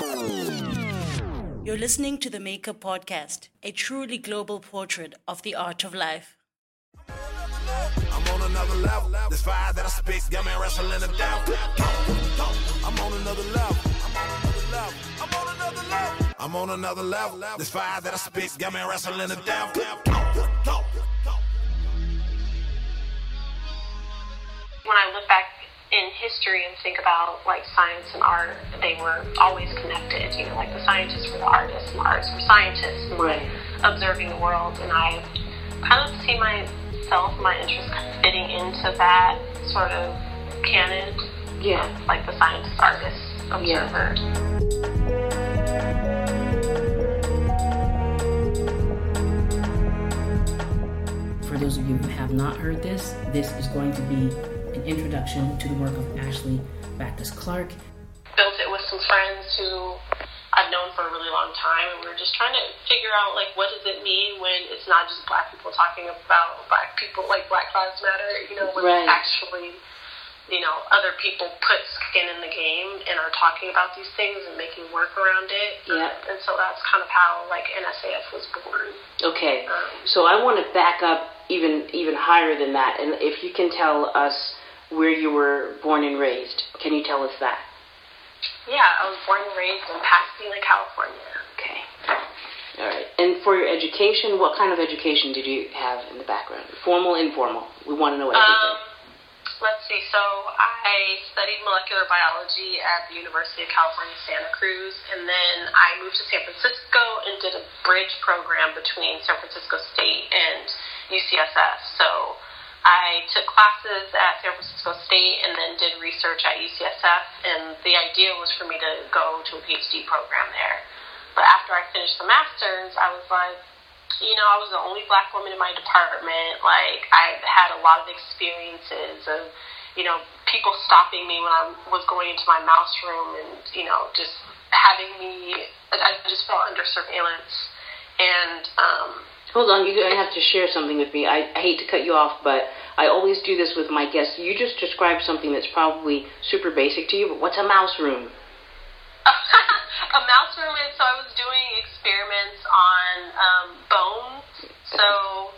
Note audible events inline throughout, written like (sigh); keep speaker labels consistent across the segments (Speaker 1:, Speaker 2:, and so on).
Speaker 1: You're listening to the Maker Podcast, a truly global portrait of the art of life.
Speaker 2: I'm on another level. This fire that I spit got me wrestling the devil. I'm on another level. I'm on another level. I'm on another level. This fire that I spit got me wrestling the devil.
Speaker 3: When I look back in history and think about like science and art, they were always connected. You know, like the scientists were the artists, and the artists were scientists, and like observing the world. And I kind of see myself, my interest kind of fitting into that sort of canon.
Speaker 4: Yeah.
Speaker 3: Like the scientist, artist, observer.
Speaker 4: For those of you who have not heard this, this is going to be an introduction to the work of Ashley Baccus Clark.
Speaker 3: built it with some friends who I've known for a really long time, and we were just trying to figure out like what does it mean when it's not just black people talking about black people, like Black Lives Matter, you know, when
Speaker 4: Right.
Speaker 3: actually, you know, other people put skin in the game and are talking about these things and making work around it.
Speaker 4: Yeah.
Speaker 3: And so that's kind of how like NSAF was born.
Speaker 4: Okay,
Speaker 3: Um,
Speaker 4: so I want to back up even even higher than that, and if you can tell us where you were born and raised, can you tell us that?
Speaker 3: yeah, I was born and raised in Pasadena, California.
Speaker 4: Okay. All right. And for your education, what kind of education did you have in the background? Formal, informal? We want to know everything.
Speaker 3: Um, let's see. So I studied molecular biology at the University of California, Santa Cruz, and then I moved to San Francisco and did a bridge program between San Francisco State and UCSF. So I took classes at San Francisco State and then did research at UCSF, and the idea was for me to go to a PhD program there. But after I finished the master's, I was like, you know, I was the only black woman in my department. Like, I had a lot of experiences of, you know, people stopping me when I was going into my mouse room and, you know, just having me, I just felt under surveillance. And, um,
Speaker 4: Hold on, you're going to have to share something with me. I, I hate to cut you off, but I always do this with my guests. You just described something that's probably super basic to you, but what's a mouse room? (laughs)
Speaker 3: a mouse room is so I was doing experiments on um, bones. So,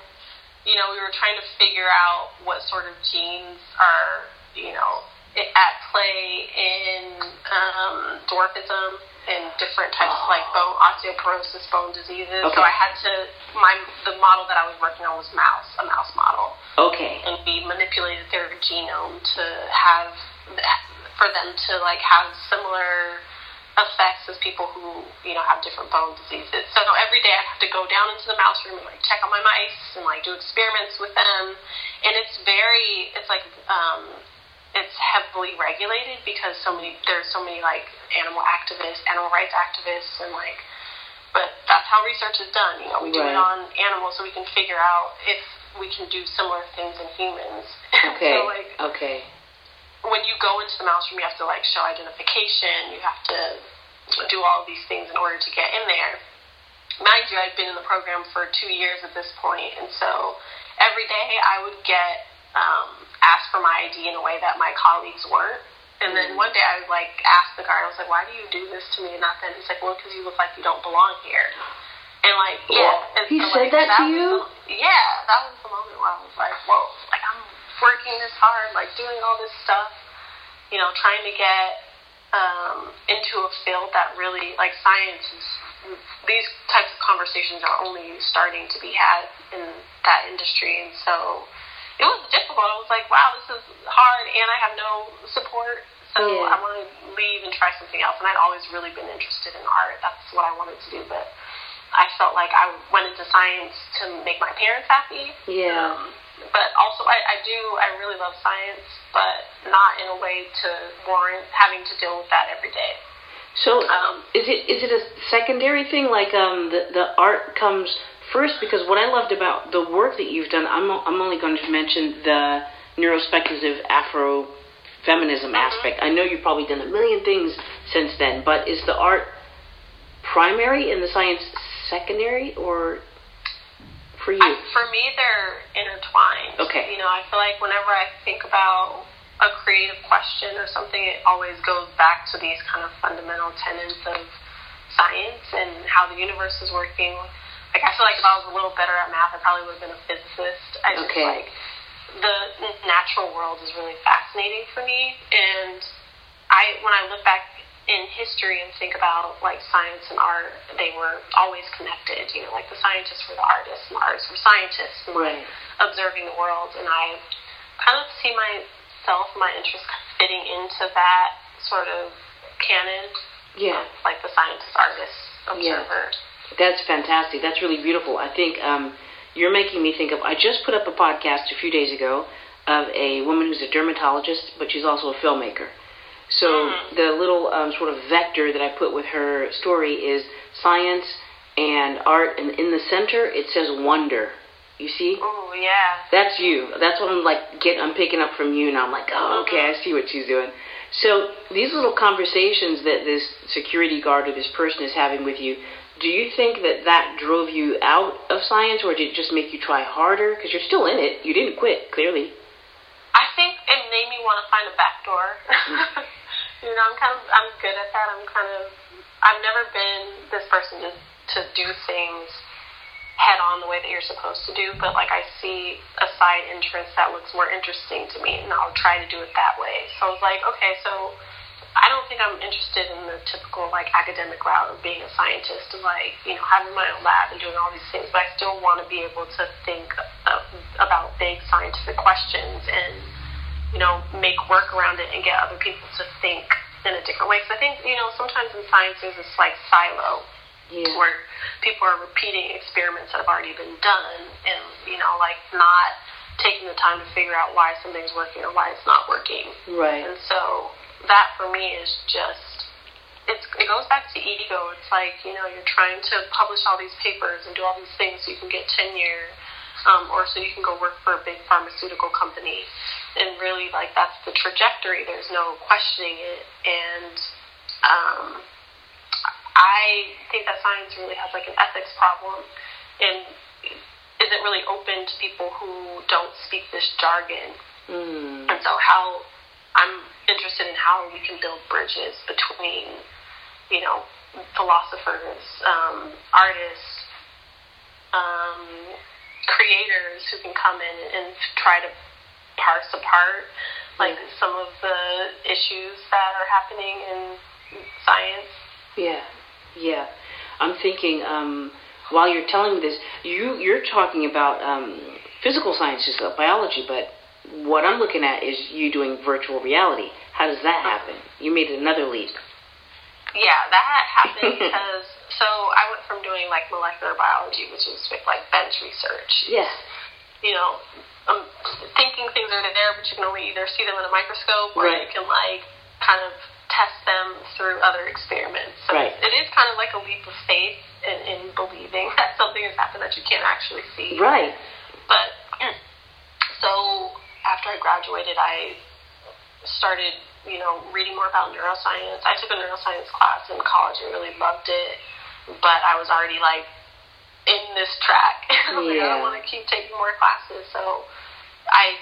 Speaker 3: you know, we were trying to figure out what sort of genes are, you know, at play in um, dwarfism and different types of like bone osteoporosis, bone diseases. So I had to my the model that I was working on was mouse, a mouse model
Speaker 4: Okay.
Speaker 3: and we manipulated their genome to have for them to like have similar effects as people who you know have different bone diseases. So every day I have to go down into the mouse room and like check on my mice and like do experiments with them, and it's very it's like um, it's heavily regulated because so many there's so many like animal activists, animal rights activists, and like. But that's how research is done. You know, we do
Speaker 4: Right.
Speaker 3: it on animals so we can figure out if we can do similar things in humans. (laughs)
Speaker 4: Okay.
Speaker 3: so like
Speaker 4: okay.
Speaker 3: when you go into the mouse room, you have to like show identification. You have to do all these things in order to get in there. Mind you, I've been in the program for two years at this point, and so every day I would get um, asked for my ID in a way that my colleagues weren't. And then one day I like asked the guard, I was like, "Why do you do this to me?" And not then he's like, "Well, because you look like you don't belong here." And like, yeah,
Speaker 4: What?
Speaker 3: and
Speaker 4: He
Speaker 3: so,
Speaker 4: said
Speaker 3: like,
Speaker 4: that to you?
Speaker 3: the- yeah, that was the moment where I was like, "Whoa!" Like I'm working this hard, like doing all this stuff, you know, trying to get um, into a field that really, like science is, these types of conversations are only starting to be had in that industry. And so it was difficult. I was like, wow, this is hard and I have no support. So
Speaker 4: Yeah.
Speaker 3: I want to leave and try something else. And I'd always really been interested in art. That's what I wanted to do. But I felt like I went into science to make my parents happy.
Speaker 4: Yeah.
Speaker 3: Um, but also, I, I do, I really love science, but not in a way to warrant having to deal with that every day.
Speaker 4: So
Speaker 3: Um,
Speaker 4: is it is it a secondary thing like um the the art comes first because what I loved about the work that you've done I'm I'm only going to mention the neurospeculative Afro feminism uh-huh. aspect. I know you've probably done a million things since then, but is the art primary and the science secondary or for you?
Speaker 3: I, for me, they're intertwined.
Speaker 4: Okay.
Speaker 3: You know, I feel like whenever I think about a creative question or something, it always goes back to these kind of fundamental tenets of science and how the universe is working. Like I feel like if I was a little better at math, I probably would have been a physicist. I just
Speaker 4: Okay.
Speaker 3: like the natural world is really fascinating for me, and I when I look back in history and think about like science and art, they were always connected. You know, like the scientists were the artists, and the artists were scientists, and like observing the world. And I kind of see myself, my interest fitting into that sort of canon,
Speaker 4: Yeah.
Speaker 3: like the scientist, artist,
Speaker 4: Yeah. That's fantastic. That's really beautiful. I think um, you're making me think of. I just put up a podcast a few days ago of a woman who's a dermatologist, but she's also a filmmaker. So
Speaker 3: Mm.
Speaker 4: the little um, sort of vector that I put with her story is science and art, and in the center it says wonder. You see?
Speaker 3: Oh yeah.
Speaker 4: That's you. That's what I'm like. Get. I'm picking up from you, and I'm like, oh, okay, I see what she's doing. So these little conversations that this security guard or this person is having with you, do you think that that drove you out of science, or did it just make you try harder? Because you're still in it. You didn't quit, clearly.
Speaker 3: I think it made me want to find a back door. (laughs) you know, I'm kind of I'm good at that. I'm kind of I've never been this person to to do things head on the way that you're supposed to do, but like I see a side entrance that looks more interesting to me, and I'll try to do it that way. So I was like, okay, so I don't think I'm interested in the typical like academic route of being a scientist, like you know having my own lab and doing all these things, but I still want to be able to think of, about big scientific questions and you know make work around it and get other people to think in a different way. Because I think you know sometimes in science there's this like silo
Speaker 4: Yeah.
Speaker 3: where people are repeating experiments that have already been done and you know like not taking the time to figure out why something's working or why it's not working
Speaker 4: Right.
Speaker 3: and so that for me is just it's, it goes back to ego it's like you know you're trying to publish all these papers and do all these things so you can get tenure um, or so you can go work for a big pharmaceutical company and really like that's the trajectory there's no questioning it and um, I think that science really has like an ethics problem and isn't really open to people who don't speak this jargon.
Speaker 4: Mm.
Speaker 3: And so how I'm interested in how we can build bridges between, you know, philosophers, um, artists, um, creators who can come in and try to parse apart like some of the issues that are happening in science.
Speaker 4: Yeah, yeah. I'm thinking um, while you're telling me this, you you're talking about um, physical sciences, uh, biology, but what I'm looking at is you doing virtual reality. How does that happen? You made another leap.
Speaker 3: Yeah, that happened (laughs) because so I went from doing like molecular biology, which is with like bench research.
Speaker 4: Yeah,
Speaker 3: You know, I'm thinking things are there, but you can only either see them in a microscope or
Speaker 4: Right.
Speaker 3: you can like kind of test them through other experiments. So
Speaker 4: Right.
Speaker 3: it is kind of like a leap of faith in, in believing (laughs) that something has happened that you can't actually see.
Speaker 4: right.
Speaker 3: But (clears throat) so after I graduated, I started, you know, reading more about neuroscience. I took a neuroscience class in college and really loved it, but I was already like in this track. (laughs) I was like, I don't want to keep taking more classes, so I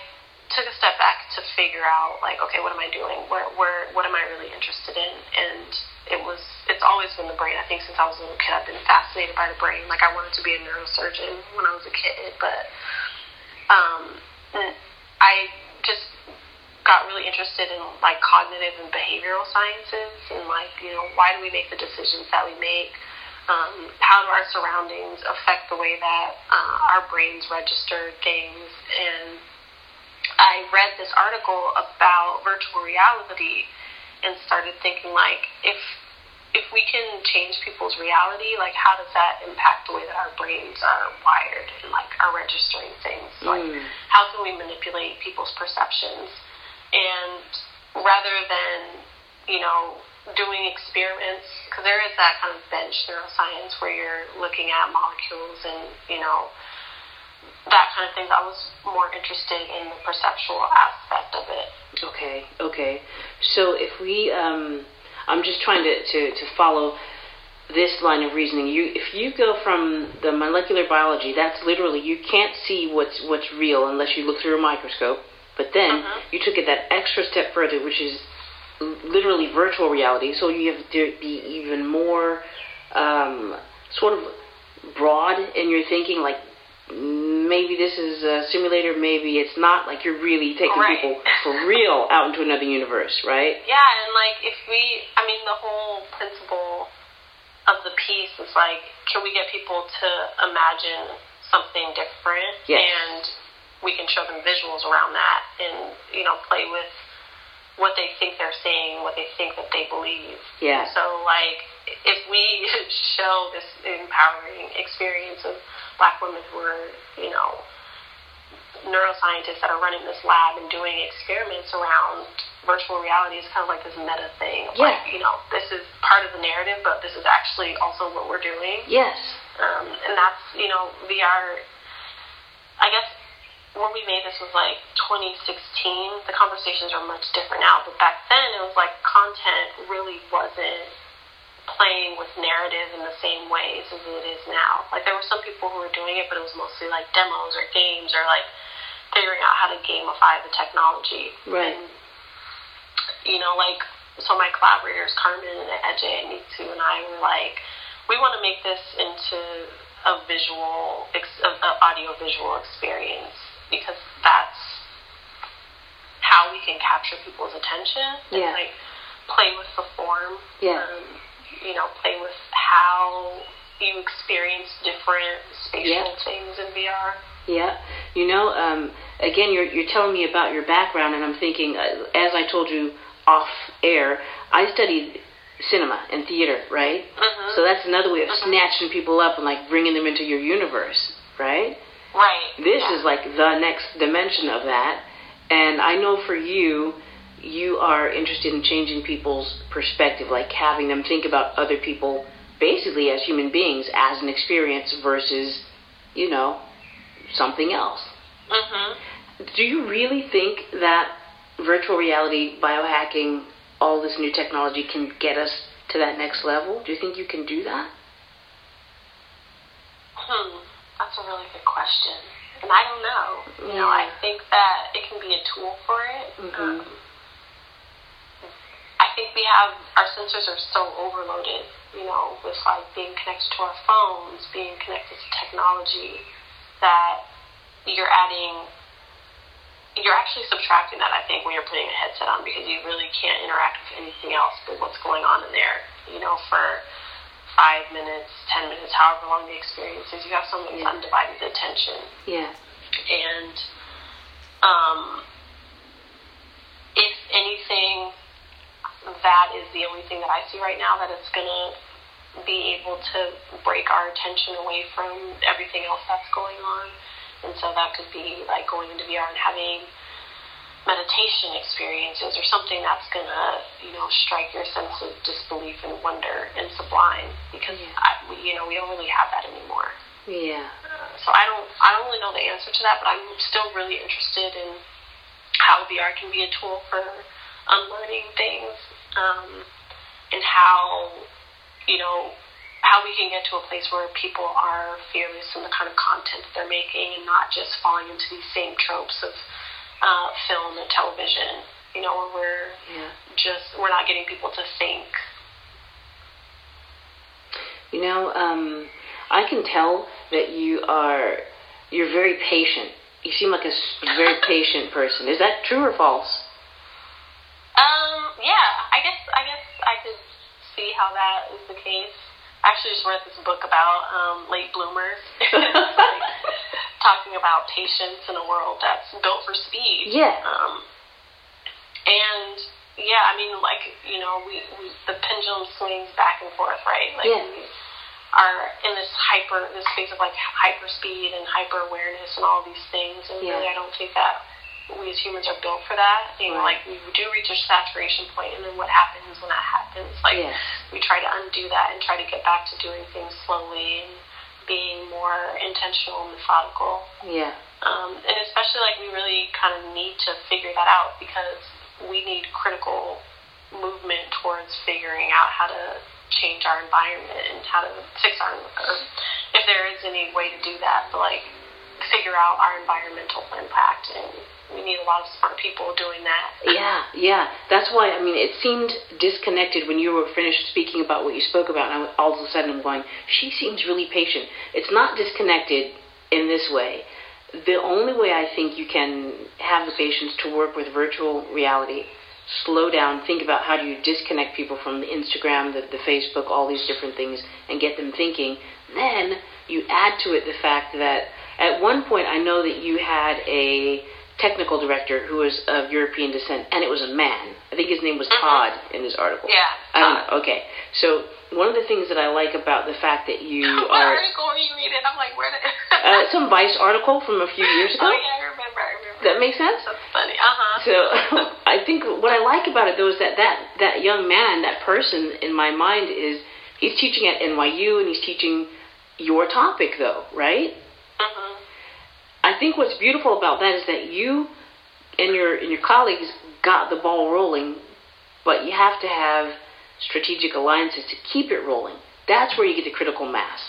Speaker 3: took a step back to figure out like, okay, what am I doing? Where, where, what am I really interested in? And it was, it's always been the brain. I think since I was a little kid, I've been fascinated by the brain. Like I wanted to be a neurosurgeon when I was a kid, but um, I just got really interested in like cognitive and behavioral sciences and like you know why do we make the decisions that we make um, how do our surroundings affect the way that uh, our brains register things and i read this article about virtual reality and started thinking like if if we can change people's reality, like how does that impact the way that our brains are wired and like are registering things? Like
Speaker 4: Mm.
Speaker 3: how can we manipulate people's perceptions? And rather than, you know, doing experiments, because there is that kind of bench neuroscience where you're looking at molecules and, you know, that kind of thing. I was more interested in the perceptual aspect of it.
Speaker 4: Okay, okay. So if we, um, I'm just trying to, to, to follow this line of reasoning. You, if you go from the molecular biology, that's literally you can't see what's what's real unless you look through a microscope, But then
Speaker 3: Mhm.
Speaker 4: you took it that extra step further, which is literally virtual reality. So you have to be even more um, sort of broad in your thinking. Like maybe this is a simulator, maybe it's not. Like you're really taking
Speaker 3: Right.
Speaker 4: people for real out into another universe, right?
Speaker 3: Yeah, and like if we, I mean, the whole principle of the piece is like, can we get people to imagine something different?
Speaker 4: Yes.
Speaker 3: And we can show them visuals around that and, you know, play with what they think they're seeing, what they think that they believe.
Speaker 4: Yeah.
Speaker 3: So, like, if we (laughs) show this empowering experience of black women who are, you know, neuroscientists that are running this lab and doing experiments around virtual reality is kind of like this meta thing.
Speaker 4: Yeah.
Speaker 3: Like, you know, this is part of the narrative, but this is actually also what we're doing.
Speaker 4: Yes.
Speaker 3: Um, and that's, you know, VR, I guess when we made this was like 2016. The conversations are much different now, but back then it was like content really wasn't playing with narrative in the same ways as it is now. Like there were some people who were doing it, but it was mostly like demos or games or like figuring out how to gamify the technology.
Speaker 4: Right.
Speaker 3: And, you know, like so my collaborators, Carmen and Ajay and Nitu and I were like, we want to make this into a visual, ex- a, a audio visual experience because that's how we can capture people's attention and like play with the form.
Speaker 4: Yeah.
Speaker 3: Um, you know, play with how you experience different spatial
Speaker 4: Yeah.
Speaker 3: things in VR.
Speaker 4: Yeah, you know, um, again, you're you're telling me about your background, and I'm thinking, uh, as I told you off air, I studied cinema and theater, right?
Speaker 3: Mhm.
Speaker 4: So that's another way of
Speaker 3: Mhm.
Speaker 4: snatching people up and like bringing them into your universe, right?
Speaker 3: Right.
Speaker 4: This
Speaker 3: yeah.
Speaker 4: is like the next dimension of that, and I know for you, you are interested in changing people's perspective, like having them think about other people basically as human beings, as an experience versus, you know, something else.
Speaker 3: Mhm.
Speaker 4: Do you really think that virtual reality, biohacking, all this new technology can get us to that next level? Do you think you can do that?
Speaker 3: Hmm, that's a really good question. And I don't know. You know, I think that it can be a tool for it.
Speaker 4: Mhm.
Speaker 3: Um, I think we have our sensors are so overloaded. You know, with like being connected to our phones, being connected to technology, that you're adding. You're actually subtracting that, I think, when you're putting a headset on because you really can't interact with anything else but what's going on in there. You know, for five minutes, ten minutes, however long the experience is, you have someone's
Speaker 4: Yeah.
Speaker 3: undivided attention.
Speaker 4: Yeah.
Speaker 3: And um, if anything, that is the only thing that I see right now that it's going to be able to break our attention away from everything else that's going on. And so that could be like going into VR and having meditation experiences or something that's going to, you know, strike your sense of disbelief and wonder and sublime because,
Speaker 4: Yeah.
Speaker 3: I, we, you know, we don't really have that anymore.
Speaker 4: Yeah.
Speaker 3: So I don't I don't really know the answer to that, but I'm still really interested in how VR can be a tool for unlearning things, um, and how you know how we can get to a place where people are fearless in the kind of content that they're making and not just falling into these same tropes of uh, film and television. You know, where we're
Speaker 4: Yeah.
Speaker 3: just we're not getting people to think.
Speaker 4: You know, um, I can tell that you are you're very patient. You seem like a very (laughs) patient person. Is that true or false?
Speaker 3: Um, yeah, I guess I guess I could see how that is the case. I actually just read this book about um, late bloomers, (laughs) like, talking about patience in a world that's built for speed.
Speaker 4: Yeah.
Speaker 3: Um, and yeah, I mean, like you know, we, we the pendulum swings back and forth, right? Like
Speaker 4: Yeah.
Speaker 3: we are in this hyper, this phase of like hyper speed and hyper awareness and all these things, and
Speaker 4: Yeah.
Speaker 3: really, I don't think that we as humans are built for that. You know,
Speaker 4: Right.
Speaker 3: like we do reach a saturation point, and then what happens when that happens? Like
Speaker 4: Yes.
Speaker 3: we try to undo that and try to get back to doing things slowly and being more intentional and methodical.
Speaker 4: Yeah.
Speaker 3: Um, and especially like we really kind of need to figure that out because we need critical movement towards figuring out how to change our environment and how to fix our if there is any way to do that. But like figure out our environmental impact and we need a lot of smart people doing that.
Speaker 4: Yeah, yeah. That's why, I mean, it seemed disconnected when you were finished speaking about what you spoke about, and I, all of a sudden I'm going, she seems really patient. It's not disconnected in this way. The only way I think you can have the patience to work with virtual reality, slow down, think about how do you disconnect people from the Instagram, the, the Facebook, all these different things, and get them thinking. Then you add to it the fact that at one point I know that you had a technical director who was of European descent, and it was a man. I think his name was
Speaker 3: Mhm.
Speaker 4: Todd in this article.
Speaker 3: Yeah,
Speaker 4: I don't
Speaker 3: Todd.
Speaker 4: know. Okay. So one of the things that I like about the fact that you (laughs)
Speaker 3: what
Speaker 4: are
Speaker 3: article were you reading? I'm like, where did (laughs)
Speaker 4: uh, some Vice article from a few years ago.
Speaker 3: Oh yeah, I remember, I remember.
Speaker 4: That makes sense.
Speaker 3: That's funny. Uh-huh.
Speaker 4: So (laughs) I think what I like about it though is that that that young man, that person in my mind is he's teaching at NYU and he's teaching your topic though, right?
Speaker 3: Mhm.
Speaker 4: I think what's beautiful about that is that you and your and your colleagues got the ball rolling, but you have to have strategic alliances to keep it rolling. That's where you get the critical mass.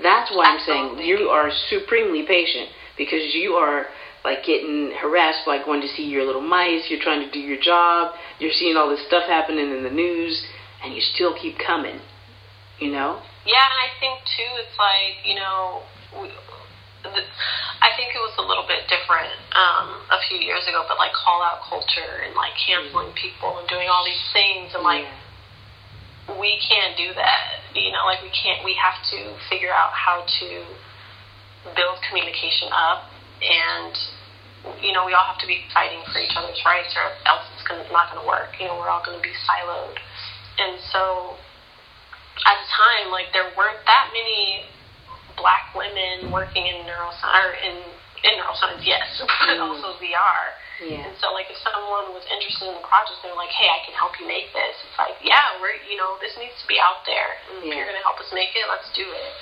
Speaker 4: That's why I'm saying you are supremely patient because you are like getting harassed by going to see your little mice. You're trying to do your job. You're seeing all this stuff happening in the news, and you still keep coming. You know?
Speaker 3: Yeah, and I think too, it's like you know, we, the, I think it was a little bit different um, a few years ago, but like call out culture and like canceling mm-hmm. people and doing all these things, and like we can't do that. You know, like we can't. We have to figure out how to build communication up, and you know, we all have to be fighting for each other's rights, or else it's gonna, not going to work. You know, we're all going to be siloed, and so at the time, like there weren't that many black women working in neuroscience or in in neuroscience, yes, (laughs) but
Speaker 4: Mm.
Speaker 3: also VR.
Speaker 4: Yeah.
Speaker 3: And so, like, if someone was interested in the project, they're like, "Hey, I can help you make this." It's like, yeah, we're you know, this needs to be out there, and if you're gonna help us make it, let's do it.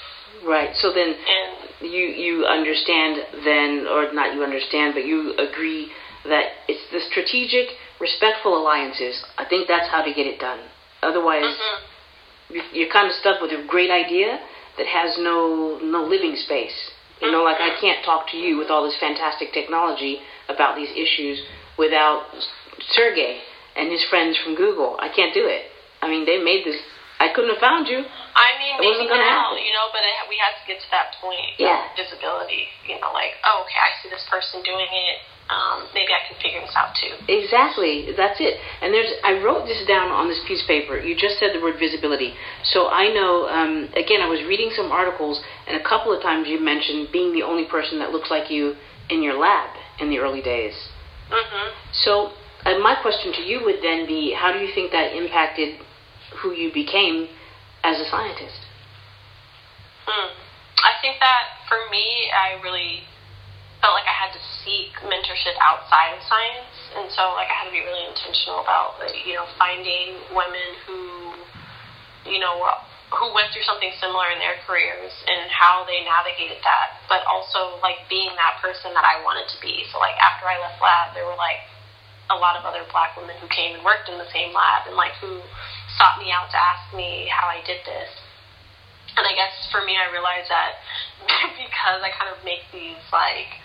Speaker 4: Right. So then
Speaker 3: And
Speaker 4: you you understand then, or not you understand, but you agree that it's the strategic, respectful alliances. I think that's how to get it done. Otherwise,
Speaker 3: Mhm.
Speaker 4: you're kind of stuck with a great idea that has no no living space. You know, like I can't talk to you with all this fantastic technology about these issues without Sergey and his friends from Google. I can't do it. I mean, they made this. I couldn't have found you.
Speaker 3: I mean,
Speaker 4: It wasn't
Speaker 3: maybe now,
Speaker 4: happen.
Speaker 3: you know, but it, we had to get to that point
Speaker 4: Yeah.
Speaker 3: of visibility. You know, like, oh, okay, I see this person doing it. Um, maybe I can figure this out too.
Speaker 4: Exactly. That's it. And there's I wrote this down on this piece of paper. You just said the word visibility. So I know um, again I was reading some articles and a couple of times you mentioned being the only person that looks like you in your lab in the early days.
Speaker 3: hmm
Speaker 4: So uh, my question to you would then be how do you think that impacted who you became as a scientist?
Speaker 3: Mm. I think that for me, I really felt like I had to seek mentorship outside of science, and so like I had to be really intentional about you know finding women who you know who went through something similar in their careers and how they navigated that, but also like being that person that I wanted to be. So like after I left lab, there were like a lot of other black women who came and worked in the same lab and like who sought me out to ask me how I did this. And I guess for me, I realized that (laughs) because I kind of make these like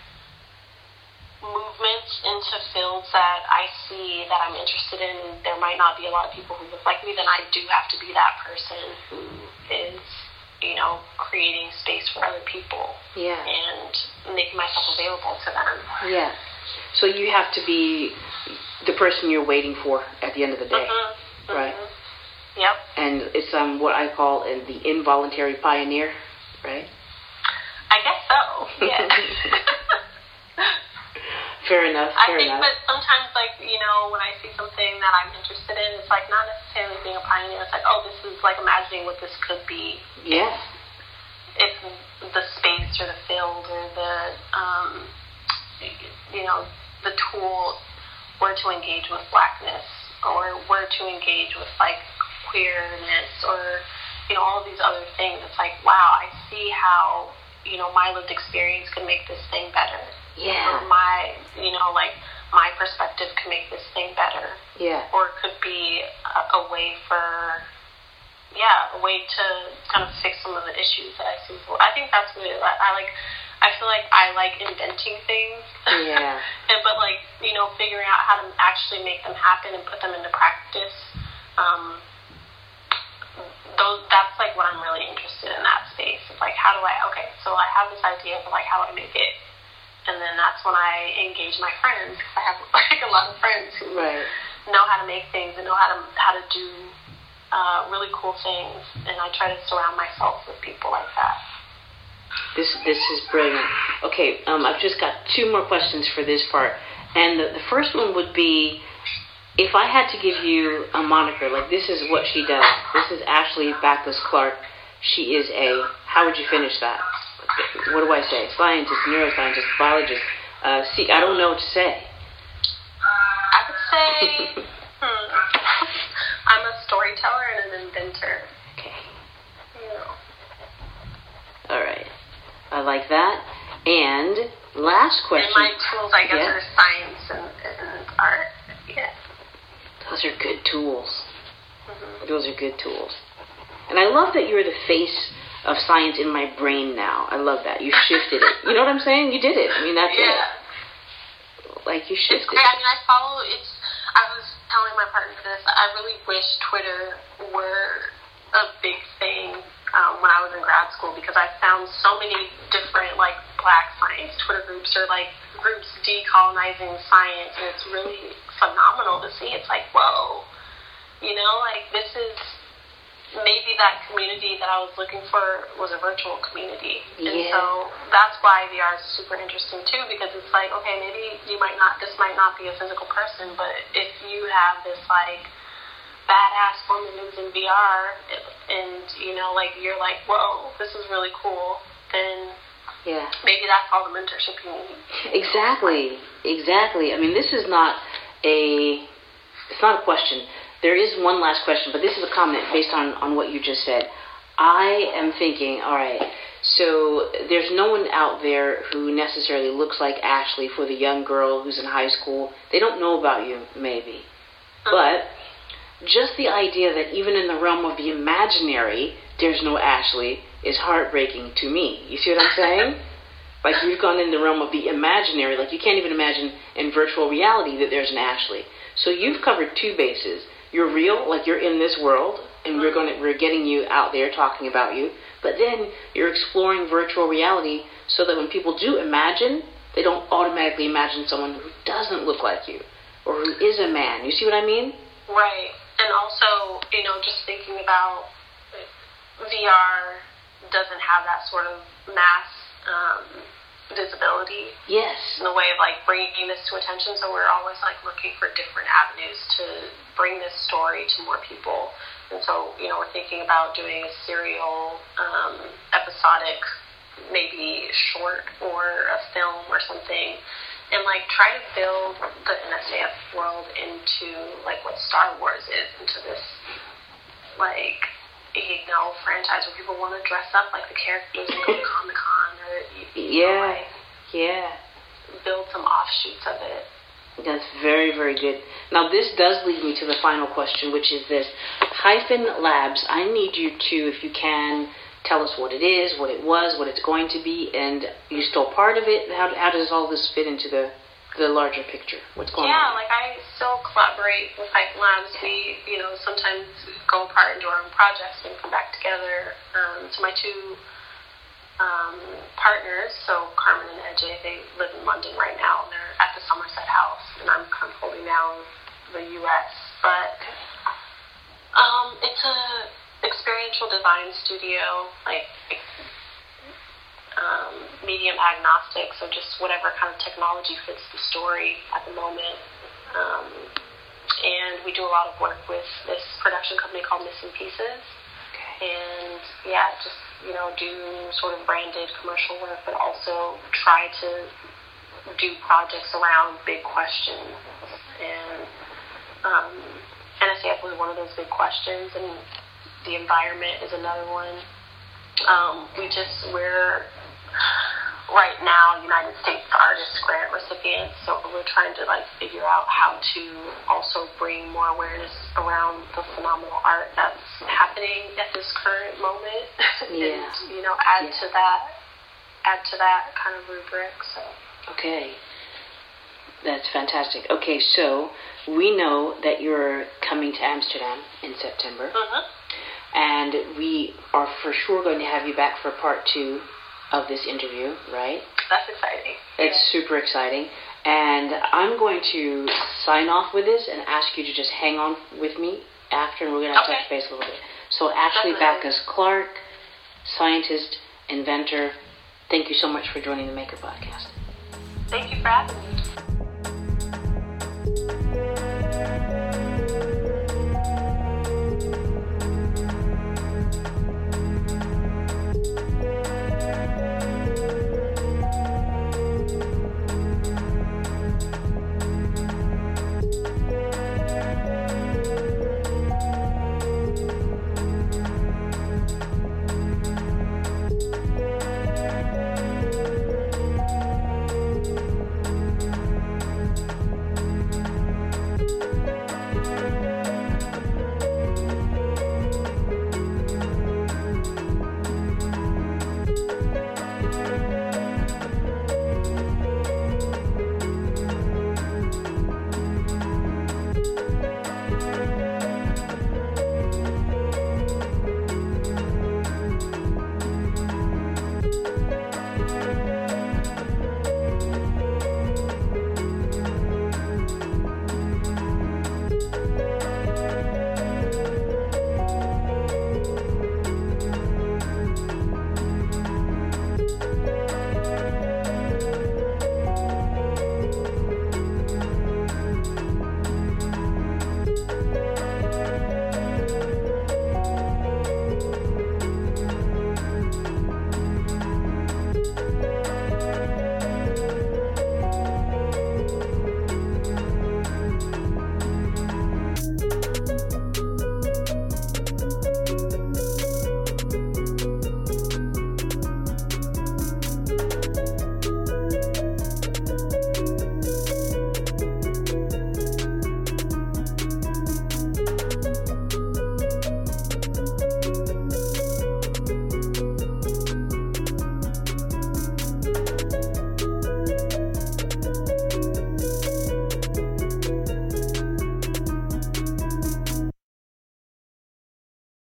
Speaker 3: movements into fields that I see that I'm interested in, there might not be a lot of people who look like me, then I do have to be that person who is, you know, creating space for other people
Speaker 4: Yeah.
Speaker 3: and making myself available to them.
Speaker 4: Yeah. So you have to be the person you're waiting for at the end of the day.
Speaker 3: Mhm,
Speaker 4: Right.
Speaker 3: mhm. Yep.
Speaker 4: And it's um what I call uh, the involuntary pioneer, right?
Speaker 3: I guess so. (laughs) Yeah. (laughs)
Speaker 4: Fair enough.
Speaker 3: I think,
Speaker 4: enough.
Speaker 3: but sometimes, like you know, when I see something that I'm interested in, it's like not necessarily being a pioneer. It's like, oh, this is like imagining what this could be
Speaker 4: yeah.
Speaker 3: if the space or the field or the, um, you know, the tool were to engage with blackness or were to engage with like queerness or you know all of these other things. It's like, wow, I see how you know my lived experience could make this thing better or
Speaker 4: Yeah.
Speaker 3: my you know like my perspective can make this thing better
Speaker 4: Yeah.
Speaker 3: or it could be a, a way for yeah a way to kind of fix some of the issues that i see i think that's what I, I like I feel like I like inventing things.
Speaker 4: Yeah. (laughs)
Speaker 3: and but like you know, figuring out how to actually make them happen and put them into practice. Um, those that's like what I'm really interested in that space. It's like how do I okay, so I have this idea, but like how do I make it? And then that's when I engage my friends. I have (laughs) like a lot of friends who
Speaker 4: Right.
Speaker 3: know how to make things and know how to how to do uh, really cool things, and I try to surround myself with people like that.
Speaker 4: This this is brilliant. Okay, um, I've just got two more questions for this part, and the, the first one would be, if I had to give you a moniker, like this is what she does. This is Ashley Baccus Clark. She is a. How would you finish that? What do I say? Scientist, neuroscientist, biologist. Uh, see, I don't know what to say.
Speaker 3: I would say hmm, (laughs) I'm a storyteller and an inventor.
Speaker 4: Okay.
Speaker 3: Know.
Speaker 4: All right. I like that. And last question.
Speaker 3: And my tools, I guess,
Speaker 4: Yeah.
Speaker 3: are science and, and art. Yeah.
Speaker 4: Those are good tools. Those are good tools. And I love that you're the face of science in my brain now. I love that. You shifted it. You know what I'm saying? You did it. I mean, that's
Speaker 3: Yeah.
Speaker 4: it. Like you
Speaker 3: It's
Speaker 4: shifted
Speaker 3: great. I mean, I follow. It's. I was telling my partner this. I really wish Twitter were a big thing um, when I was in grad school because I found so many different like Black science Twitter groups or like groups decolonizing science, and it's really phenomenal to see. It's like whoa, you know, like this is that community that I was looking for was a virtual community. And so that's why VR is super interesting too because it's like, okay, maybe you might not this might not be a physical person, but if you have this like badass woman who's in VR and you know, like you're like, Whoa, this is really cool, then
Speaker 4: Yeah.
Speaker 3: maybe that's all the mentorship you need.
Speaker 4: Exactly. Exactly. I mean, this is not a. It's not a question. There is one last question, but this is a comment based on on what you just said. I am thinking, all right. So there's no one out there who necessarily looks like Ashley for the young girl who's in high school. They don't know about you, maybe, but just the idea that even in the realm of the imaginary, there's no Ashley is heartbreaking to me. You see what I'm saying? (laughs) Like you've gone in the realm of the imaginary, like you can't even imagine in virtual reality that there's an Ashley. So you've covered two bases. You're real, like you're in this world, and we're going to, we're getting you out there talking about you. But then you're exploring virtual reality so that when people do imagine, they don't automatically imagine someone who doesn't look like you or who is a man. You see what I mean?
Speaker 3: Right. And also, you know, just thinking about VR doesn't have that sort of mass um, visibility
Speaker 4: Yes.
Speaker 3: in the way of like bringing this to attention. So we're always like looking for different avenues to bring this story to more people. And so, you know, we're thinking about doing a serial, um, episodic, maybe short or a film or something, and like try to build the NSAF world into like what Star Wars is, into this like you know franchise where people want to dress up like the characters and go to (coughs) Comic Con
Speaker 4: Yeah. Yeah.
Speaker 3: build some offshoots of it.
Speaker 4: That's very, very good. Now, this does lead me to the final question, which is this Hyphen Labs. I need you to, if you can, tell us what it is, what it was, what it's going to be, and you still part of it. How, how does all this fit into the the larger picture? What's going
Speaker 3: Yeah,
Speaker 4: on?
Speaker 3: Yeah, like I still collaborate with Hyphen Labs. We, you know, sometimes go apart and do our own projects and come back together. Um, so my two um, partners, so Carmen and Edge, they live in London right now. They're at the Somerset House, and I'm kind of holding down the U.S. But um, it's a experiential design studio, like um, medium agnostic, so just whatever kind of technology fits the story at the moment. Um, and we do a lot of work with this production company called Missing Pieces. And yeah, just, you know, do sort of branded commercial work, but also try to do projects around big questions. And um, NSAF was one of those big questions, and the environment is another one. Um, we just, we're right now United States Artist Grant recipients, so we're trying to like figure out how to also bring more awareness around the phenomenal art that's happening at this current moment, (laughs)
Speaker 4: Yeah.
Speaker 3: and you know add
Speaker 4: Yeah.
Speaker 3: to that add to that kind of rubric. So.
Speaker 4: Okay. That's fantastic. Okay, so we know that you're coming to Amsterdam in September.
Speaker 3: Mhm.
Speaker 4: And we are for sure going to have you back for part two of this interview, right?
Speaker 3: That's exciting.
Speaker 4: It's super exciting. And I'm going to sign off with this and ask you to just hang on with me after, and we're going to
Speaker 3: Okay.
Speaker 4: touch base a little bit. So, Ashley
Speaker 3: Definitely.
Speaker 4: Baccus Clark, scientist, inventor, thank you so much for joining the Maker Podcast.
Speaker 3: Thank you for having me.